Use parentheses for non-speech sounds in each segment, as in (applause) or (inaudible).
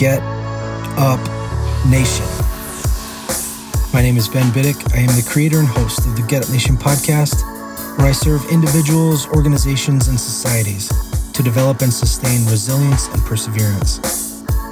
Get Up Nation. My name is Ben Biddick. I am the creator and host of the Get Up Nation podcast, where I serve individuals, organizations, and societies to develop and sustain resilience and perseverance.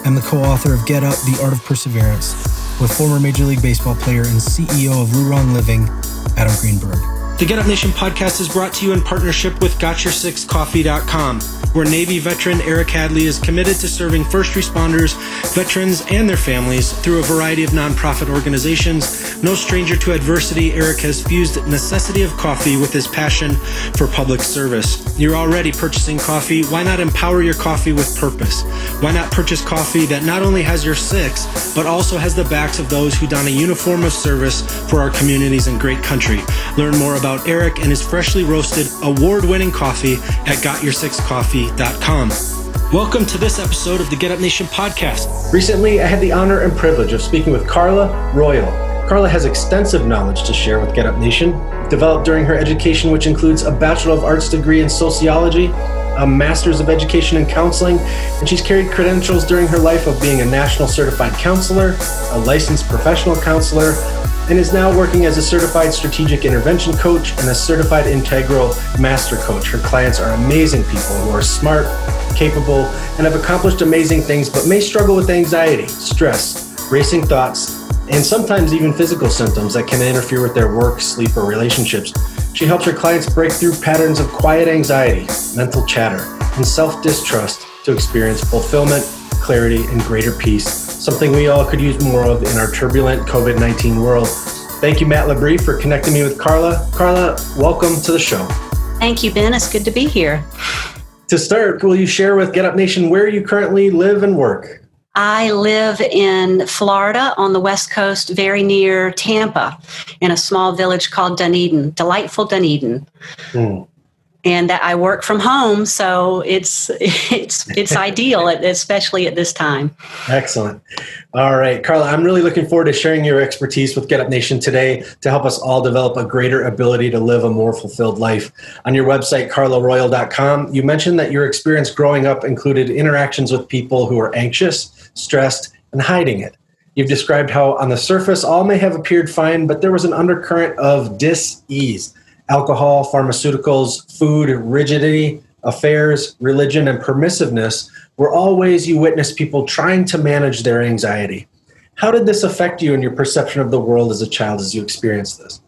I'm the co author of Get Up The Art of Perseverance with former Major League Baseball player and CEO of LuRong Living, Adam Greenberg. The Get Up Nation podcast is brought to you in partnership with GotYourSixCoffee.com where Navy veteran Eric Hadley is committed to serving first responders, veterans, and their families through a variety of nonprofit organizations. No stranger to adversity, Eric has fused necessity of coffee with his passion for public service. You're already purchasing coffee. Why not empower your coffee with purpose? Why not purchase coffee that not only has your six, but also has the backs of those who don a uniform of service for our communities and great country? Learn more about Eric and his freshly roasted, award winning coffee at GotYourSixCoffee.com Welcome to this episode of the Get Up Nation podcast. Recently, I had the honor and privilege of speaking with Carla Royal. Carla has extensive knowledge to share with Get Up Nation, developed during her education, which includes a Bachelor of Arts degree in sociology, a Master's of Education in Counseling, and she's carried credentials during her life of being a national certified counselor, a licensed professional counselor, and is now working as a certified strategic intervention coach and a certified integral master coach. Her clients are amazing people who are smart, capable, and have accomplished amazing things, but may struggle with anxiety, stress, racing thoughts, and sometimes even physical symptoms that can interfere with their work, sleep, or relationships. She helps her clients break through patterns of quiet anxiety, mental chatter, and self distrust to experience fulfillment, clarity, and greater peace something we all could use more of in our turbulent COVID 19 world. Thank you, Matt Lebris, for connecting me with Carla. Carla, welcome to the show. Thank you, Ben. It's good to be here. To start, will you share with Get Up Nation where you currently live and work? I live in Florida on the West Coast, very near Tampa, in a small village called Dunedin, delightful Dunedin. Hmm and that I work from home, so it's (laughs) it's it's ideal, (laughs) especially at this time. Excellent. All right, Carla, I'm really looking forward to sharing your expertise with Get Up Nation today to help us all develop a greater ability to live a more fulfilled life. On your website, carlaroyal.com, you mentioned that your experience growing up included interactions with people who are anxious, stressed, and hiding it. You've described how, on the surface, all may have appeared fine, but there was an undercurrent of dis ease alcohol, pharmaceuticals, food, rigidity, affairs, religion, and permissiveness were all ways you witnessed people trying to manage their anxiety. How did this affect you and your perception of the world as a child as you experienced this?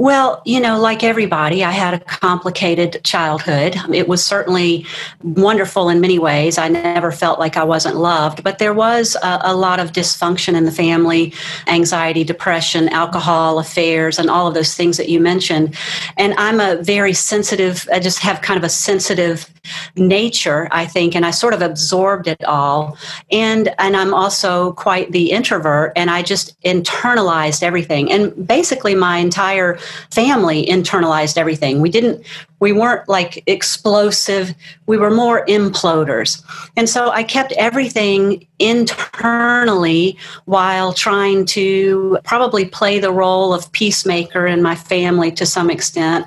Well, you know, like everybody, I had a complicated childhood. It was certainly wonderful in many ways. I never felt like I wasn't loved, but there was a, a, lot of dysfunction in the family anxiety, depression, alcohol, affairs, and all of those things that you mentioned. And I'm a very sensitive, I just have kind of a sensitive nature, I think, and I sort of absorbed it all. And, and I'm also quite the introvert, and I just internalized everything. And basically, my entire family internalized everything. We didn't, we weren't like explosive, we were more imploders. And so I kept everything internally while trying to probably play the role of peacemaker in my family to some extent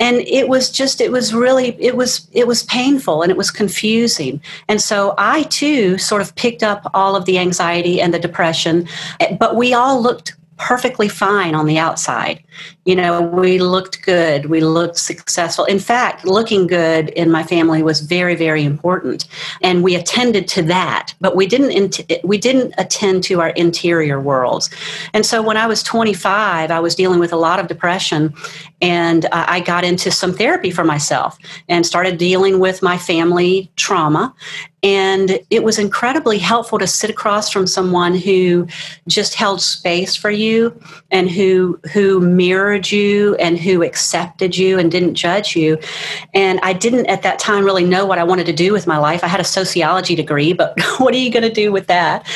and it was just it was really it was it was painful and it was confusing and so i too sort of picked up all of the anxiety and the depression eh, but we all looked perfectly fine on the outside. You know, we looked good, we looked successful. In fact, looking good in my family was very, very important, and we attended to that. But we didn't we didn't attend to our interior worlds. And so, when I was 25, I was dealing with a lot of depression, and uh, I got into some therapy for myself and started dealing with my family trauma. And it was incredibly helpful to sit across from someone who just held space for you and who who mirrored you and who accepted you and didn't judge you. And I didn't at that time really know what I wanted to do with my life. I had a sociology degree, but (laughs) what are you going to do with that?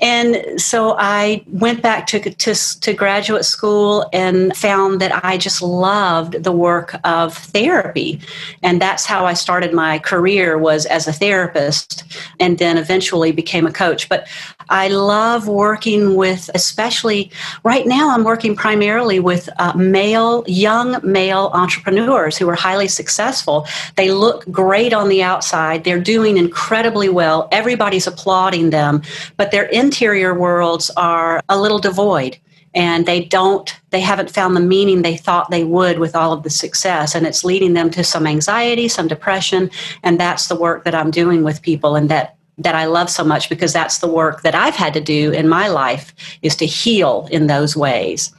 And so I went back to, to, to graduate school and found that I just loved the work of therapy. And that's how I started my career was as a therapist and then eventually became a coach. But I love working with, especially right now, I'm working primarily with uh, male, young male entrepreneurs who are highly successful. They look great on the outside, they're doing incredibly well, everybody's applauding them, but their interior worlds are a little devoid. And they don't they haven't found the meaning they thought they would with all of the success. And it's leading them to some anxiety some depression. And that's the work that i'm doing with people. And that that I love so much because that's the work that I've had to do in my life is to heal in those ways.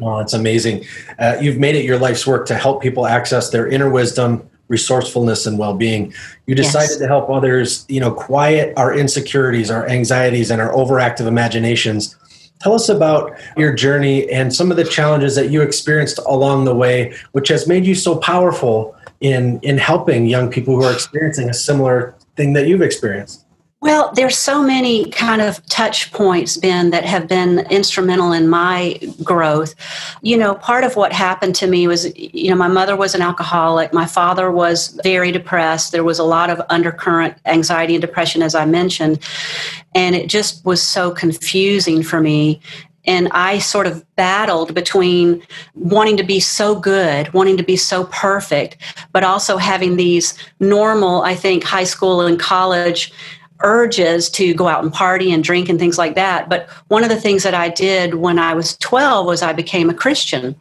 Oh, it's amazing. Uh, you've made it your life's work to help people access their inner wisdom, resourcefulness, and well-being. You decided yes. to help others, you know, quiet our insecurities, our anxieties, and our overactive imaginations. Tell us about your journey and some of the challenges that you experienced along the way, which has made you so powerful in in helping young people who are experiencing a similar thing that you've experienced. Well, there's so many kind of touch points, Ben, that have been instrumental in my growth. You know, part of what happened to me was, you know, my mother was an alcoholic. My father was very depressed. There was a lot of undercurrent anxiety and depression, as I mentioned. And it just was so confusing for me and I sort of battled between wanting to be so good, wanting to be so perfect, but also having these normal, I think, high school and college urges to go out and party and drink and things like that. But one of the things that I did when I was 12 was I became a Christian.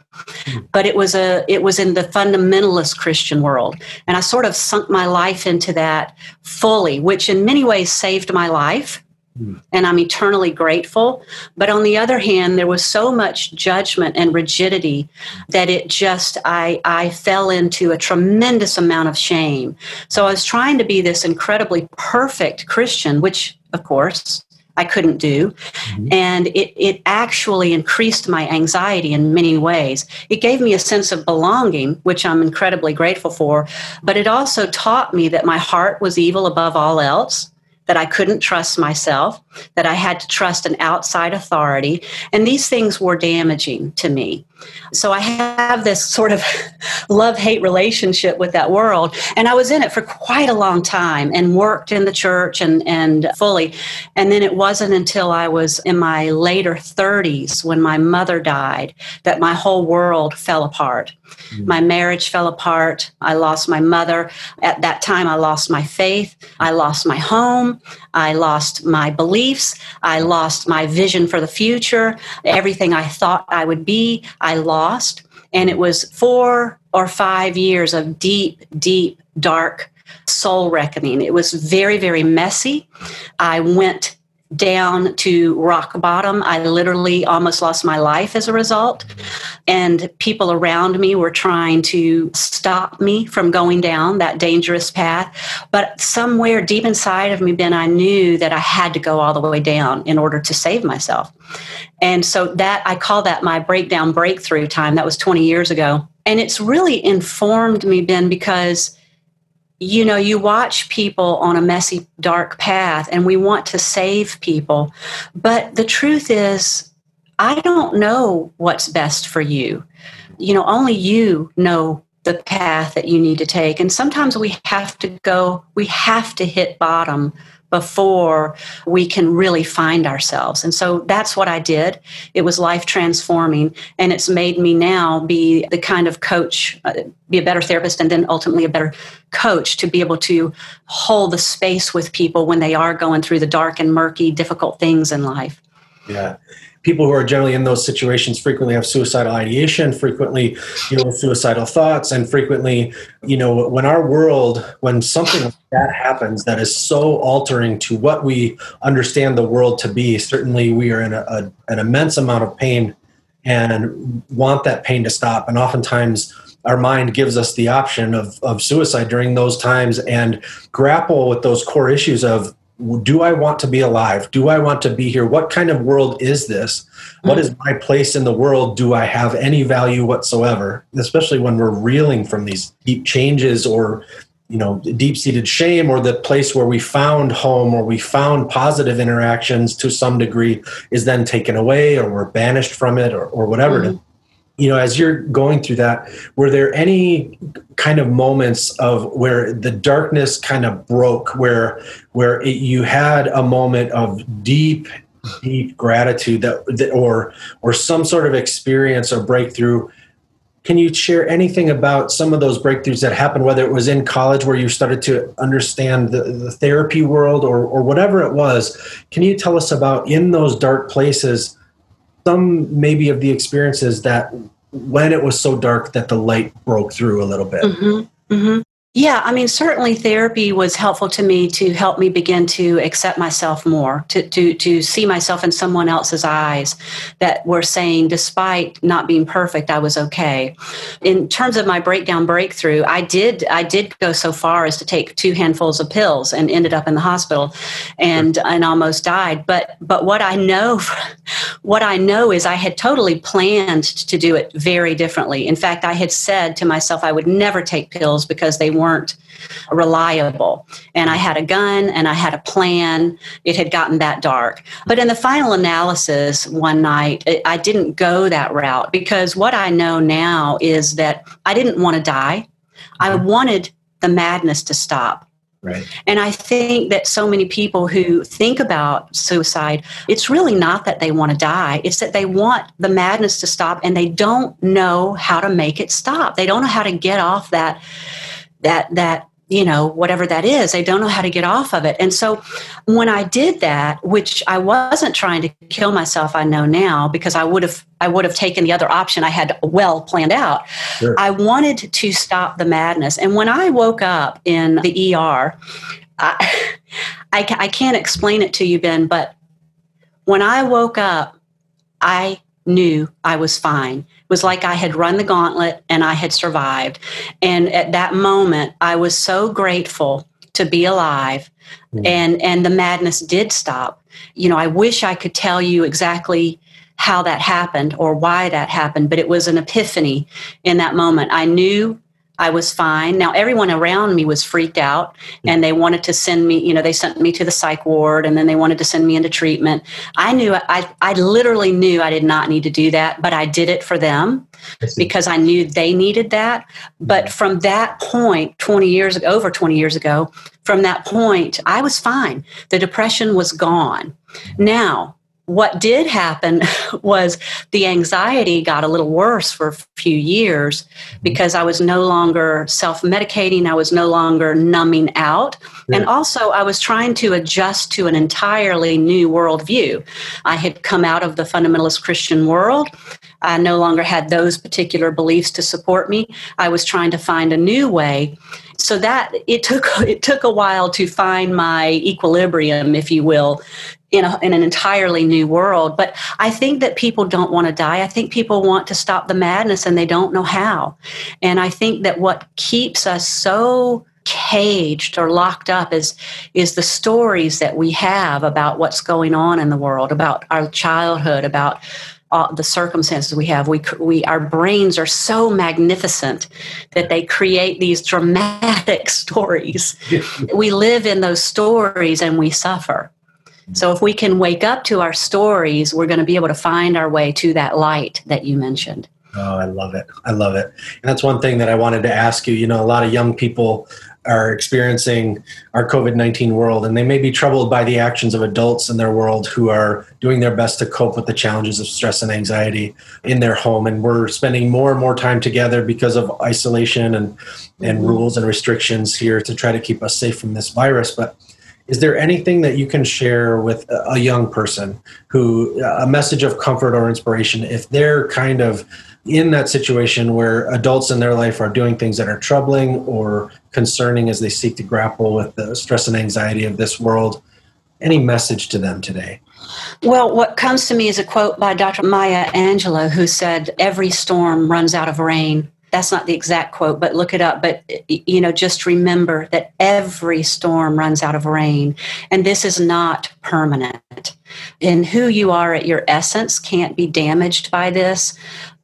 But it was a it was in the fundamentalist Christian world. And I sort of sunk my life into that fully, which in many ways saved my life and I'm eternally grateful. But on the other hand, there was so much judgment and rigidity that it just, I, I fell into a tremendous amount of shame. So I was trying to be this incredibly perfect Christian, which, of course, I couldn't do. Mm-hmm. And it, it actually increased my anxiety in many ways. It gave me a sense of belonging, which I'm incredibly grateful for. But it also taught me that my heart was evil above all else that I couldn't trust myself, that I had to trust an outside authority. And these things were damaging to me. So I have this sort of (laughs) love hate relationship with that world. And I was in it for quite a long time and worked in the church and, and fully. And then it wasn't until I was in my later 30s when my mother died that my whole world fell apart. Mm-hmm. My marriage fell apart. I lost my mother. At that time, I lost my faith. I lost my home. I lost my beliefs. I lost my vision for the future. Everything I thought I would be, I lost. And it was four or five years of deep, deep, dark soul reckoning. It was very, very messy. I went down to rock bottom. I literally almost lost my life as a result. And people around me were trying to stop me from going down that dangerous path. But somewhere deep inside of me, Ben, I knew that I had to go all the way down in order to save myself. And so that I call that my breakdown breakthrough time. That was 20 years ago. And it's really informed me, Ben, because you know, you watch people on a messy, dark path, and we want to save people. But the truth is, I don't know what's best for you. You know, only you know the path that you need to take. And sometimes we have to go, we have to hit bottom before we can really find ourselves. And so that's what I did. It was life transforming, and it's made me now be the kind of coach, uh, be a better therapist, and then ultimately a better coach to be able to hold the space with people when they are going through the dark and murky, difficult things in life. Yeah people who are generally in those situations frequently have suicidal ideation, frequently deal with suicidal thoughts, and frequently, you know, when our world, when something like that happens that is so altering to what we understand the world to be, certainly we are in a, a, an immense amount of pain and want that pain to stop. And oftentimes, our mind gives us the option of, of suicide during those times and grapple with those core issues of do I want to be alive? Do I want to be here? What kind of world is this? What is my place in the world? Do I have any value whatsoever? Especially when we're reeling from these deep changes or you know deep-seated shame or the place where we found home or we found positive interactions to some degree is then taken away or we're banished from it or, or whatever mm-hmm you know as you're going through that were there any kind of moments of where the darkness kind of broke where where it, you had a moment of deep deep gratitude that, that or or some sort of experience or breakthrough? Can you share anything about some of those breakthroughs that happened whether it was in college where you started to understand the, the therapy world or, or whatever it was? Can you tell us about in those dark places some maybe of the experiences that when it was so dark that the light broke through a little bit. Mm-hmm. Mm-hmm. Yeah, I mean, certainly therapy was helpful to me to help me begin to accept myself more, to, to, to see myself in someone else's eyes that were saying, despite not being perfect, I was okay. In terms of my breakdown breakthrough, I did I did go so far as to take two handfuls of pills and ended up in the hospital and and almost died. But but what I know (laughs) what I know is I had totally planned to do it very differently. In fact, I had said to myself I would never take pills because they weren't reliable. And I had a gun and I had a plan. It had gotten that dark. But in the final analysis one night, I didn't go that route because what I know now is that I didn't want to die. I wanted the madness to stop. Right. And I think that so many people who think about suicide, it's really not that they want to die. It's that they want the madness to stop and they don't know how to make it stop. They don't know how to get off that that that you know whatever that is they don't know how to get off of it. And so when i did that which i wasn't trying to kill myself i know now because i would have i would have taken the other option i had well planned out sure. i wanted to stop the madness. And when i woke up in the er I, (laughs) I, I can't explain it to you ben but when i woke up i knew i was fine was like I had run the gauntlet and I had survived. And at that moment, I was so grateful to be alive mm. and and the madness did stop. You know, I wish I could tell you exactly how that happened or why that happened, but it was an epiphany in that moment. I knew I was fine. Now, everyone around me was freaked out and they wanted to send me, you know, they sent me to the psych ward and then they wanted to send me into treatment. I knew, I, I literally knew I did not need to do that, but I did it for them I because I knew they needed that. But mm-hmm. from that point, 20 years ago, over 20 years ago, from that point, I was fine. The depression was gone. Now, what did happen (laughs) was the anxiety got a little worse for a few years because I was no longer self medicating, I was no longer numbing out. Yeah. And also, I was trying to adjust to an entirely new worldview. I had come out of the fundamentalist Christian world. I no longer had those particular beliefs to support me. I was trying to find a new way. So that it took (laughs) it took a while to find my equilibrium, if you will, in, a, in an entirely new world. But I think that people don't want to die. I think people want to stop the madness and they don't know how. And I think that what keeps us so caged or locked up is is the stories that we have about what's going on in the world about our childhood about uh, the circumstances we have we we our brains are so magnificent that they create these dramatic (laughs) stories we live in those stories and we suffer so if we can wake up to our stories, we're going to be able to find our way to that light that you mentioned. Oh, I love it. I love it. And that's one thing that I wanted to ask you. You know, a lot of young people are experiencing our COVID 19 world, and they may be troubled by the actions of adults in their world who are doing their best to cope with the challenges of stress and anxiety in their home. And we're spending more and more time together because of isolation and, and mm-hmm. rules and restrictions here to try to keep us safe from this virus. But is there anything that you can share with a young person who a message of comfort or inspiration if they're kind of in that situation where adults in their life are doing things that are troubling or concerning as they seek to grapple with the stress and anxiety of this world any message to them today well, what comes to me is a quote by Dr. Maya Angelou, who said, Every storm runs out of rain that's not the exact quote, but look it up. But, you know, just remember that every storm runs out of rain, and this is not permanent. And who you are at your essence can't be damaged by this.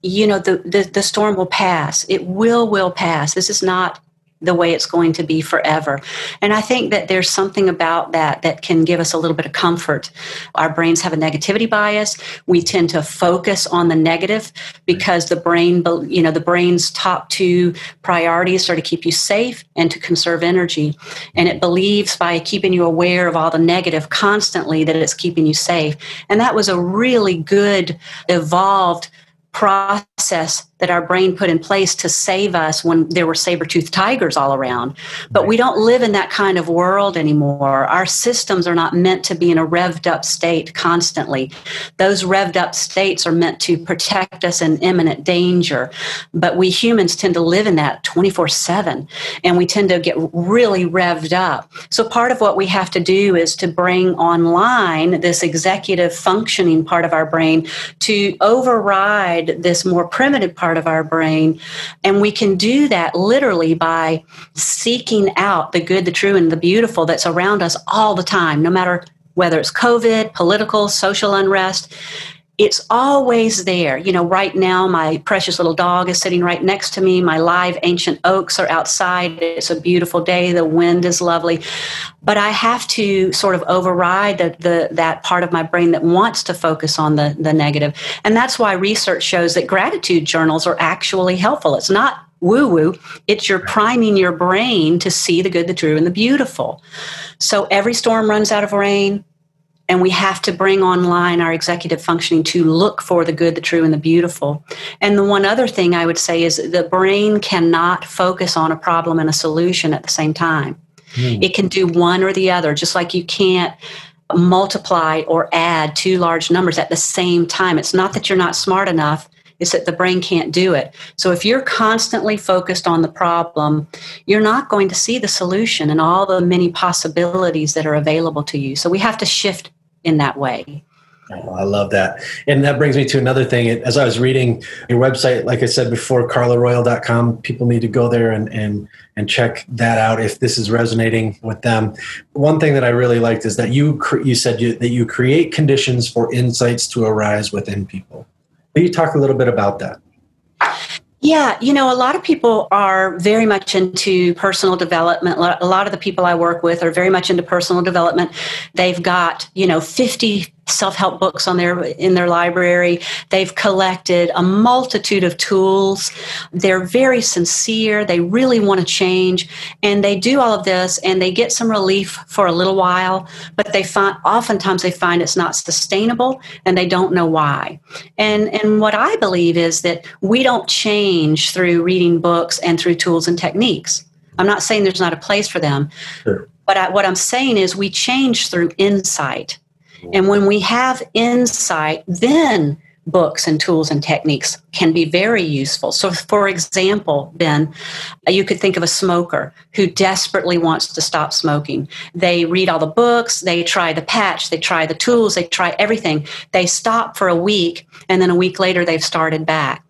You know, the, the, the storm will pass. It will, will pass. This is not the way it's going to be forever. And I think that there's something about that that can give us a little bit of comfort. Our brains have a negativity bias. We tend to focus on the negative because the brain, you know, the brain's top two priorities are to keep you safe and to conserve energy. And it believes by keeping you aware of all the negative constantly that it's keeping you safe. And that was a really good, evolved process that our brain put in place to save us when there were saber-toothed tigers all around. But right. we don't live in that kind of world anymore. Our systems are not meant to be in a revved up state constantly. Those revved up states are meant to protect us in imminent danger. But we humans tend to live in that 24/7 and we tend to get really revved up. So part of what we have to do is to bring online this executive functioning part of our brain to override this more primitive part part of our brain. And we can do that literally by seeking out the good, the true, and the beautiful that's around us all the time, no matter whether it's COVID, political, social unrest it's always there. You know, right now, my precious little dog is sitting right next to me. My live ancient oaks are outside. It's a beautiful day. The wind is lovely. But I have to sort of override the, the, that part of my brain that wants to focus on the, the negative. And that's why research shows that gratitude journals are actually helpful. It's not woo woo. It's your priming your brain to see the good, the true, and the beautiful. So every storm runs out of rain and we have to bring online our executive functioning to look for the good, the true, and the beautiful. And the one other thing I would say is the brain cannot focus on a problem and a solution at the same time. Mm. It can do one or the other, just like you can't multiply or add two large numbers at the same time. It's not that you're not smart enough, it's that the brain can't do it. So if you're constantly focused on the problem, you're not going to see the solution and all the many possibilities that are available to you. So we have to shift in that way. Oh, I love that. And that brings me to another thing. As I was reading your website, like I said before, carlaroyal.com, people need to go there and, and, and check that out if this is resonating with them. One thing that I really liked is that you, you said you, that you create conditions for insights to arise within people. Will you talk a little bit about that? Yeah, you know, a lot of people are very much into personal development. A lot of the people I work with are very much into personal development. They've got, you know, 50 self-help books on their in their library. They've collected a multitude of tools. They're very sincere. They really want to change and they do all of this and they get some relief for a little while, but they find oftentimes they find it's not sustainable and they don't know why. And and what I believe is that we don't change through reading books and through tools and techniques. I'm not saying there's not a place for them. Sure. But I, what I'm saying is we change through insight and when we have insight, then books and tools and techniques can be very useful. So, for example, Ben, you could think of a smoker who desperately wants to stop smoking. They read all the books, they try the patch, they try the tools, they try everything. They stop for a week, and then a week later, they've started back.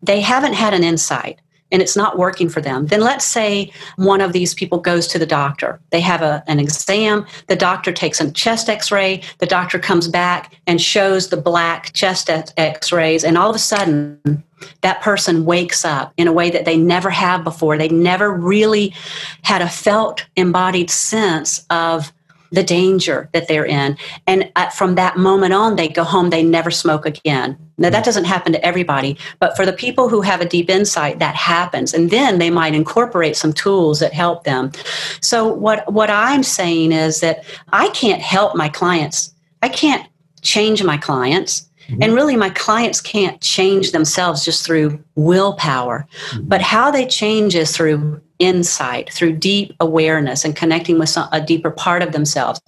They haven't had an insight and it's not working for them, then let's say one of these people goes to the doctor. They have a, an exam, the doctor takes a chest x ray, the doctor comes back and shows the black chest x rays, and all of a sudden, that person wakes up in a way that they never have before. They never really had a felt embodied sense of the danger that they're in. And from that moment on, they go home, they never smoke again. Now, that doesn't happen to everybody, but for the people who have a deep insight, that happens. And then they might incorporate some tools that help them. So, what, what I'm saying is that I can't help my clients, I can't change my clients. Mm-hmm. And really, my clients can't change themselves just through willpower. Mm-hmm. But how they change is through insight, through deep awareness and connecting with some, a deeper part of themselves.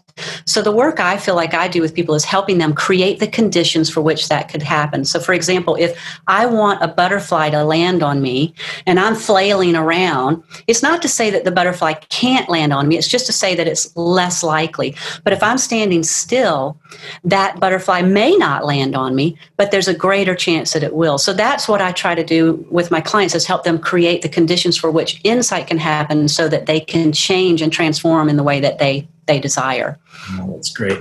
So, the work I feel like I do with people is helping them create the conditions for which that could happen. So, for example, if I want a butterfly to land on me and I'm flailing around, it's not to say that the butterfly can't land on me, it's just to say that it's less likely. But if I'm standing still, that butterfly may not land on me, but there's a greater chance that it will. So, that's what I try to do with my clients is help them create the conditions for which insight can happen so that they can change and transform in the way that they they desire. Oh, that's great.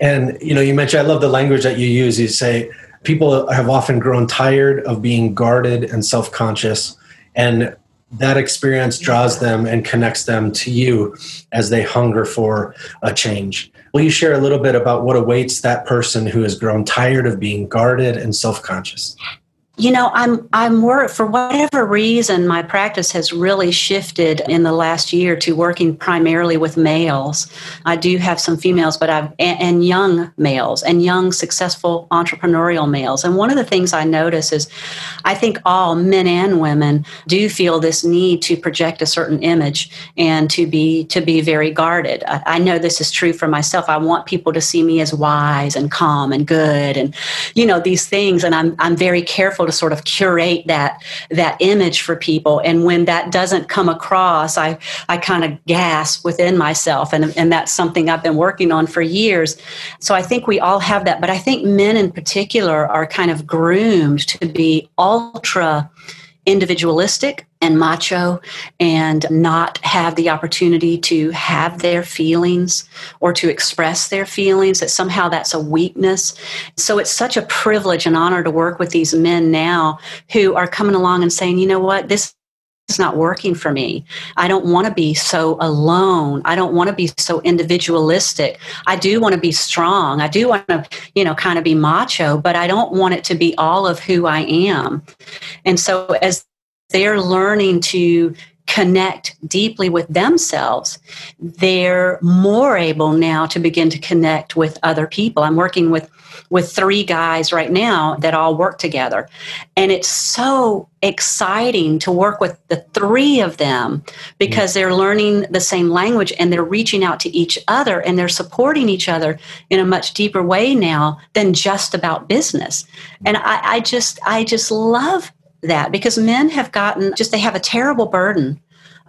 And you know, you mentioned I love the language that you use. You say people have often grown tired of being guarded and self-conscious, and that experience draws them and connects them to you as they hunger for a change. Will you share a little bit about what awaits that person who has grown tired of being guarded and self conscious? You know, I'm I'm work for whatever reason my practice has really shifted in the last year to working primarily with males. I do have some females, but I've and, and young males and young successful entrepreneurial males. And one of the things I notice is I think all men and women do feel this need to project a certain image and to be to be very guarded. I, I know this is true for myself. I want people to see me as wise and calm and good and you know these things and I'm I'm very careful to sort of curate that that image for people. And when that doesn't come across i i kind of gasp within myself. And and that's something i've been working on for years. So i think we all have that. But i think men in particular are kind of groomed to be ultra individualistic and macho and not have the opportunity to have their feelings or to express their feelings that somehow that's a weakness so it's such a privilege and honor to work with these men now who are coming along and saying you know what this is not working for me. I don't want to be so alone. I don't want to be so individualistic. I do want to be strong. I do want to, you know, kind of be macho, but I don't want it to be all of who I am. And so as they're learning to connect deeply with themselves, they're more able now to begin to connect with other people. I'm working with with three guys right now that all work together. And it's so exciting to work with the three of them because they're learning the same language and they're reaching out to each other and they're supporting each other in a much deeper way now than just about business. And I, I just I just love that because men have gotten just they have a terrible burden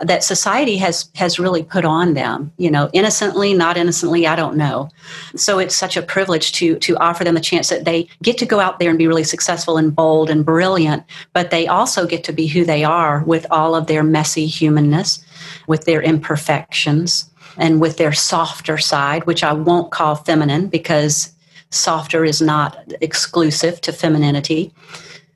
that society has has really put on them you know innocently not innocently i don't know. So it's such a privilege to to offer them a chance that they get to go out there and be really successful and bold and brilliant but they also get to be who they are with all of their messy humanness with their imperfections and with their softer side which i won't call feminine because softer is not exclusive to femininity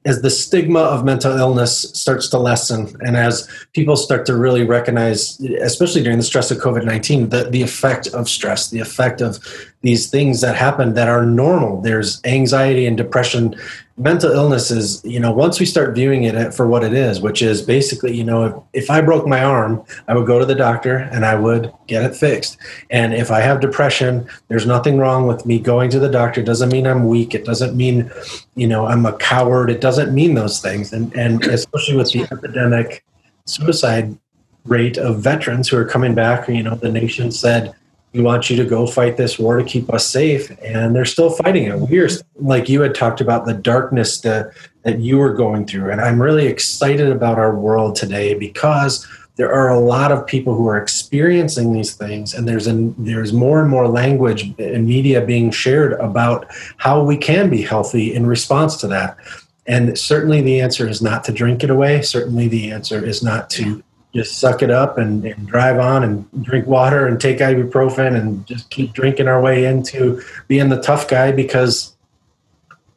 as the stigma of mental illness starts to lessen and as people start to really recognize especially during the stress of covid-19 the, the effect of stress the effect of these things that happen that are normal. There's anxiety and depression mental illnesses. you know once we start viewing it for what it is which is basically you know if, if i broke my arm i would go to the doctor and i would get it fixed. And if i have depression there's nothing wrong with me going to the doctor. It doesn't mean i'm weak. It doesn't mean you know i'm a coward. It doesn't mean those things. And and especially with the epidemic suicide rate of veterans who are coming back you know the nation said we want you to go fight this war to keep us safe. And they're still fighting it. We're like you had talked about the darkness that that you were going through. And i'm really excited about our world today because there are a lot of people who are experiencing these things. And there's a, there's more and more language and media being shared about how we can be healthy in response to that. And certainly the answer is not to drink it away. Certainly the answer is not to just suck it up and, and, drive on and drink water and take ibuprofen and just keep drinking our way into being the tough guy because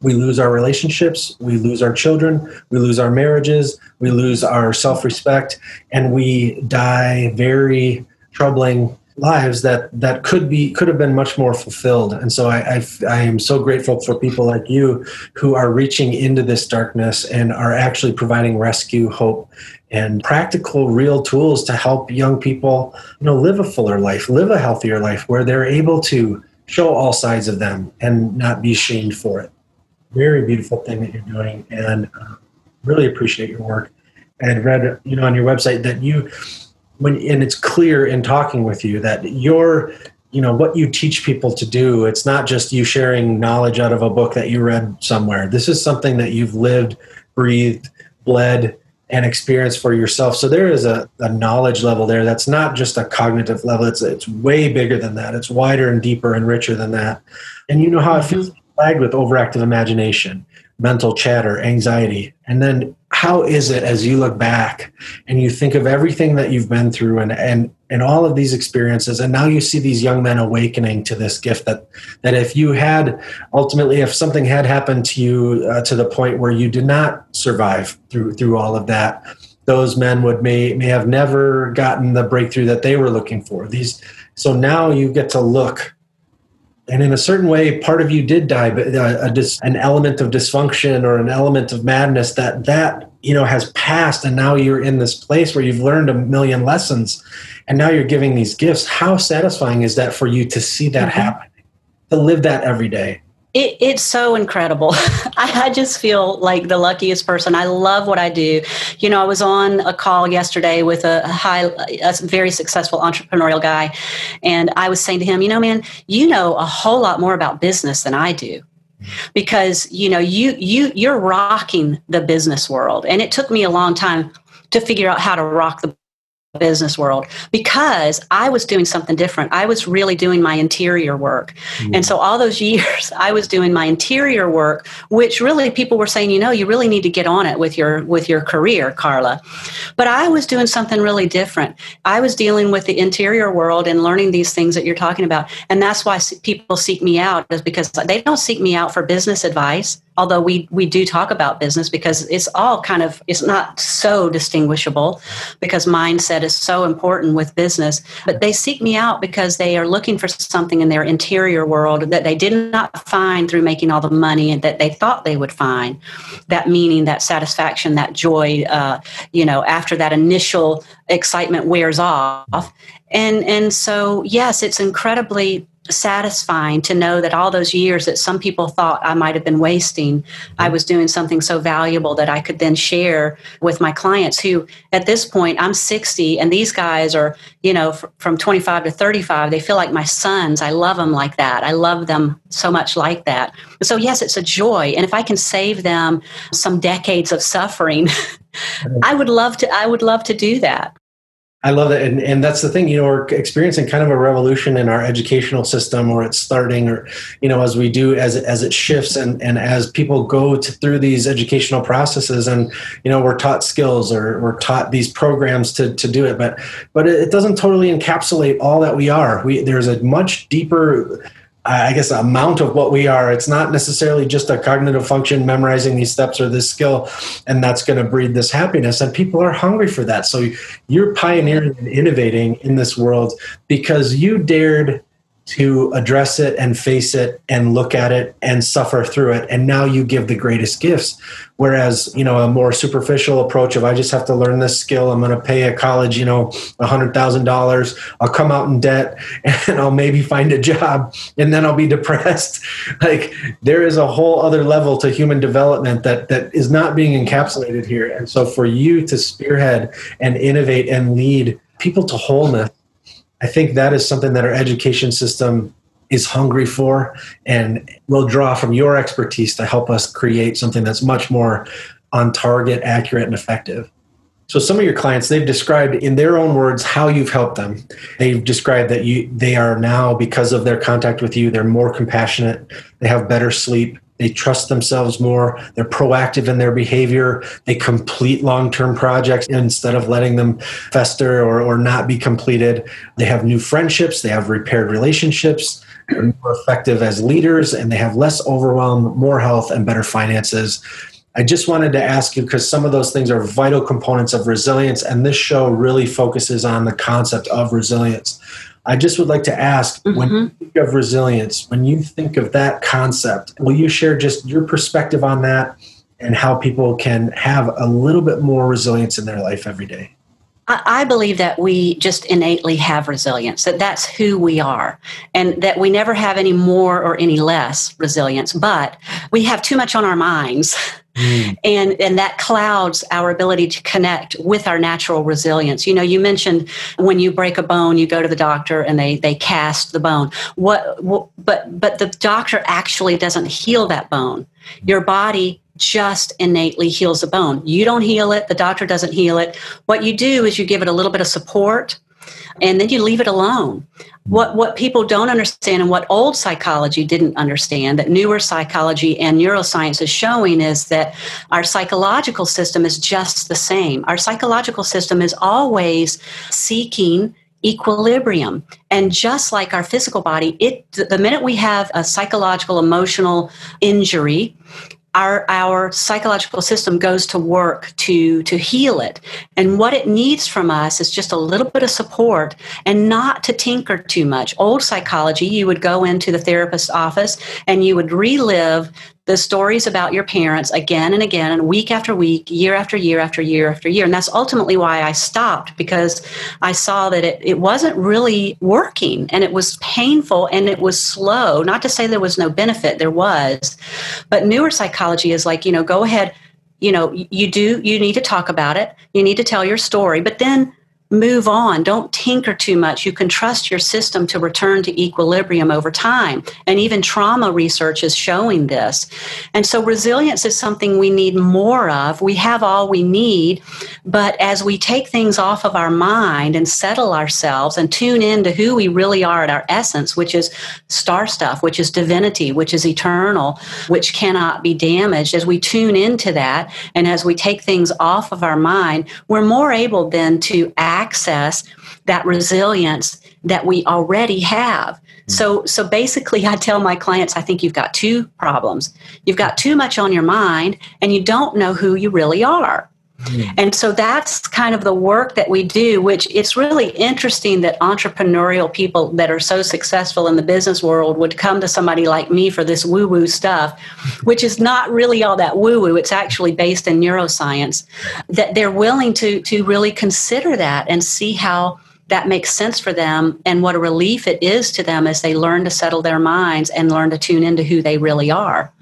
we lose our relationships, we lose our children, we lose our marriages, we lose our self respect, and we die very troubling lives that that could be could have been much more fulfilled. And so I, I, I am so grateful for people like you who are reaching into this darkness and are actually providing rescue hope and practical real tools to help young people you know live a fuller life live a healthier life where they're able to show all sides of them and not be shamed for it. Very beautiful thing that you're doing and uh, really appreciate your work. And read you know on your website that you when and it's clear in talking with you that your you know what you teach people to do it's not just you sharing knowledge out of a book that you read somewhere. This is something that you've lived breathed bled and experience for yourself. So there is a, a knowledge level there that's not just a cognitive level. It's it's way bigger than that. It's wider and deeper and richer than that. And you know how it feels flagged with overactive imagination mental chatter anxiety and then how is it as you look back and you think of everything that you've been through and and and all of these experiences and now you see these young men awakening to this gift that that if you had ultimately if something had happened to you uh, to the point where you did not survive through through all of that those men would may may have never gotten the breakthrough that they were looking for. These so now you get to look and in a certain way part of you did die but uh, a, a, an element of dysfunction or an element of madness that that you know has passed. And now you're in this place where you've learned a million lessons. And now you're giving these gifts. How satisfying is that for you to see that mm-hmm. happen to live that every day it, it's so incredible. (laughs) I, I, just feel like the luckiest person. I love what I do. You know, I was on a call yesterday with a high, a very successful entrepreneurial guy, and I was saying to him, you know, man, you know a whole lot more about business than I do because you know you you you're rocking the business world and it took me a long time to figure out how to rock the business world because I was doing something different. I was really doing my interior work. Mm. And so all those (laughs) years I was doing my interior work, which really people were saying, you know, you really need to get on it with your with your career, Carla. But I was doing something really different. I was dealing with the interior world and learning these things that you're talking about. And that's why people seek me out is because they don't seek me out for business advice although we we do talk about business because it's all kind of it's not so distinguishable because mindset is so important with business. But they seek me out because they are looking for something in their interior world that they did not find through making all the money and that they thought they would find. That meaning that satisfaction that joy uh, you know after that initial excitement wears off. And and so yes it's incredibly satisfying to know that all those years that some people thought I might have been wasting, I was doing something so valuable that I could then share with my clients who at this point I'm 60 and these guys are, you know, from 25 to 35, they feel like my sons. I love them like that. I love them so much like that. So yes, it's a joy and if I can save them some decades of suffering, (laughs) I would love to I would love to do that. I love it. And, and that's the thing, you know, we're experiencing kind of a revolution in our educational system or it's starting or, you know, as we do, as as it shifts and, and as people go to, through these educational processes and, you know, we're taught skills or we're taught these programs to, to do it, but, but it doesn't totally encapsulate all that we are. We, there's a much deeper I guess, amount of what we are. It's not necessarily just a cognitive function, memorizing these steps or this skill, and that's going to breed this happiness. And people are hungry for that. So you're pioneering and innovating in this world because you dared to address it and face it and look at it and suffer through it. And now you give the greatest gifts. Whereas you know a more superficial approach of i just have to learn this skill. I'm going to pay a college you know $100000 i'll come out in debt and i'll maybe find a job and then i'll be depressed. (laughs) Like there is a whole other level to human development that that is not being encapsulated here. And so for you to spearhead and innovate and lead people to wholeness I think that is something that our education system is hungry for and will draw from your expertise to help us create something that's much more on target, accurate, and effective. So some of your clients, they've described in their own words how you've helped them. They've described that you they are now, because of their contact with you, they're more compassionate, they have better sleep, they trust themselves more. They're proactive in their behavior. They complete long term projects instead of letting them fester or, or not be completed. They have new friendships. They have repaired relationships. They're more effective as leaders and they have less overwhelm, more health, and better finances. I just wanted to ask you because some of those things are vital components of resilience, and this show really focuses on the concept of resilience. I just would like to ask mm-hmm. when you think of resilience, when you think of that concept, will you share just your perspective on that and how people can have a little bit more resilience in their life every day? I believe that we just innately have resilience, that that's who we are, and that we never have any more or any less resilience, but we have too much on our minds. (laughs) Mm. And, and that clouds our ability to connect with our natural resilience. You know, you mentioned when you break a bone, you go to the doctor and they, they cast the bone. What, what but, but the doctor actually doesn't heal that bone. Your body just innately heals a bone. You don't heal it, the doctor doesn't heal it. What you do is you give it a little bit of support and then you leave it alone. What what people don't understand and what old psychology didn't understand that newer psychology and neuroscience is showing is that our psychological system is just the same. Our psychological system is always seeking equilibrium and just like our physical body it the minute we have a psychological emotional injury our our psychological system goes to work to to heal it. And what it needs from us is just a little bit of support and not to tinker too much. Old psychology you would go into the therapist's office and you would relive the stories about your parents again and again and week after week year after year after year after year. And that's ultimately why i stopped because i saw that it, it wasn't really working and it was painful and it was slow. Not to say there was no benefit there was but newer psychology is like you know go ahead you know you do you need to talk about it. You need to tell your story. But then move on. Don't tinker too much. You can trust your system to return to equilibrium over time. And even trauma research is showing this. And so resilience is something we need more of. We have all we need, but as we take things off of our mind and settle ourselves and tune in to who we really are at our essence, which is star stuff, which is divinity, which is eternal, which cannot be damaged, as we tune into that and as we take things off of our mind, we're more able then to act access that resilience that we already have. Hmm. So so basically I tell my clients I think you've got two problems. You've got too much on your mind and you don't know who you really are. Mm. And so that's kind of the work that we do, which it's really interesting that entrepreneurial people that are so successful in the business world would come to somebody like me for this woo woo stuff, (laughs) which is not really all that woo woo. It's actually based in neuroscience, that they're willing to, to really consider that and see how that makes sense for them and what a relief it is to them as they learn to settle their minds and learn to tune into who they really are.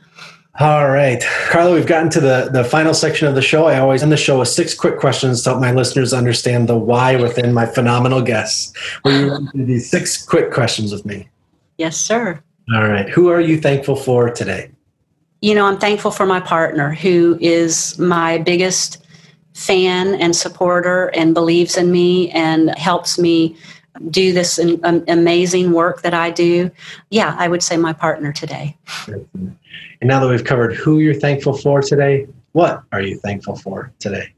All right. Carla, we've gotten to the, the final section of the show. I always end the show with six quick questions to help my listeners understand the why within my phenomenal guests. Will you run through these six quick questions with me? Yes, sir. All right. Who are you thankful for today? You know, I'm thankful for my partner who is my biggest fan and supporter and believes in me and helps me do this amazing work that I do. Yeah, I would say my partner today. And now that we've covered who you're thankful for today, what are you thankful for today?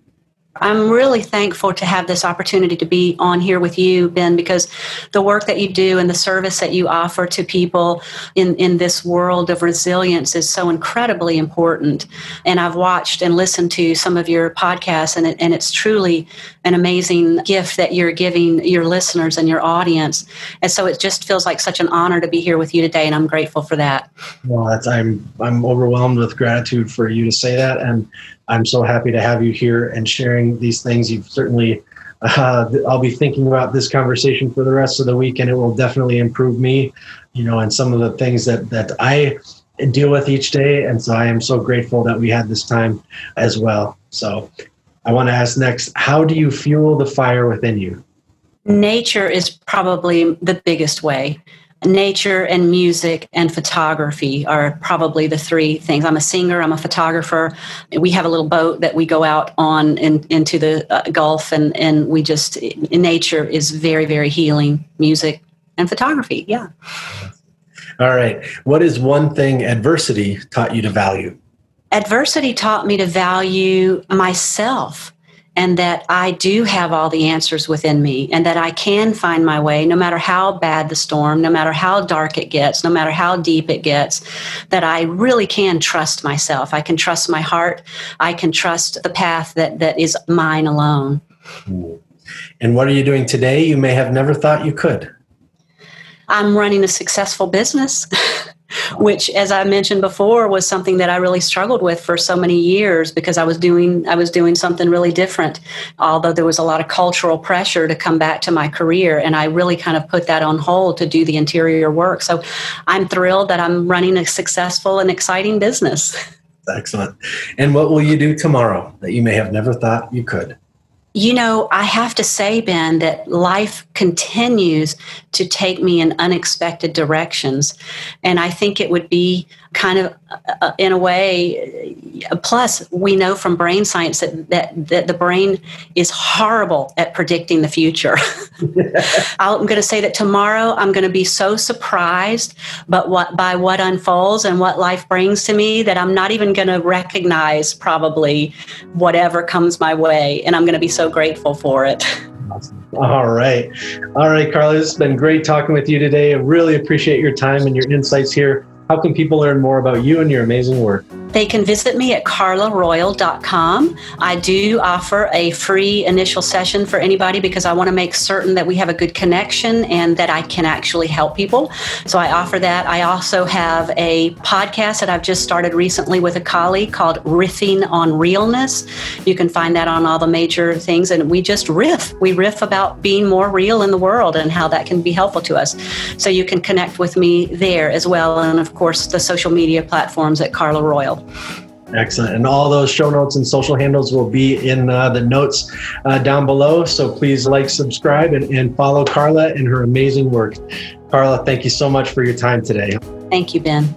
I'm really thankful to have this opportunity to be on here with you, Ben, because the work that you do and the service that you offer to people in, in this world of resilience is so incredibly important. And I've watched and listened to some of your podcasts, and, it, and it's truly an amazing gift that you're giving your listeners and your audience. And so it just feels like such an honor to be here with you today, and I'm grateful for that. Well, I'm, I'm overwhelmed with gratitude for you to say that. And I'm so happy to have you here and sharing these things. You've certainly, uh, I'll be thinking about this conversation for the rest of the week, and it will definitely improve me, you know, and some of the things that that I deal with each day. And so I am so grateful that we had this time as well. So I want to ask next, how do you fuel the fire within you? Nature is probably the biggest way nature and music and photography are probably the three things. I'm a singer, I'm a photographer. We have a little boat that we go out on in, into the uh, Gulf, and, and we just, nature is very, very healing. Music and photography, yeah. All right. What is one thing adversity taught you to value? Adversity taught me to value myself and that I do have all the answers within me and that I can find my way no matter how bad the storm, no matter how dark it gets, no matter how deep it gets, that I really can trust myself. I can trust my heart. I can trust the path that, that is mine alone. And what are you doing today you may have never thought you could? I'm running a successful business. (laughs) which as i mentioned before was something that i really struggled with for so many years because i was doing i was doing something really different. Although there was a lot of cultural pressure to come back to my career and i really kind of put that on hold to do the interior work. So i'm thrilled that i'm running a successful and exciting business. Excellent. And what will you do tomorrow that you may have never thought you could you know, I have to say, Ben, that life continues to take me in unexpected directions. And I think it would be kind of, uh, in a way, uh, plus, we know from brain science that, that, that the brain is horrible at predicting the future. (laughs) I'm going to say that tomorrow I'm going to be so surprised but what, by what unfolds and what life brings to me that I'm not even going to recognize probably whatever comes my way. And I'm going to be so grateful for it. (laughs) All right. All right, Carla, it's been great talking with you today. I really appreciate your time and your insights here. How can people learn more about you and your amazing work? They can visit me at carlaroyal.com. I do offer a free initial session for anybody because I want to make certain that we have a good connection and that I can actually help people. So I offer that. I also have a podcast that I've just started recently with a colleague called Riffing on Realness. You can find that on all the major things. And we just riff. We riff about being more real in the world and how that can be helpful to us. So you can connect with me there as well. And of course, the social media platforms at Carla Royal. Excellent. And all those show notes and social handles will be in uh, the notes uh, down below. So please like, subscribe, and, and follow Carla and her amazing work. Carla, thank you so much for your time today. Thank you, Ben.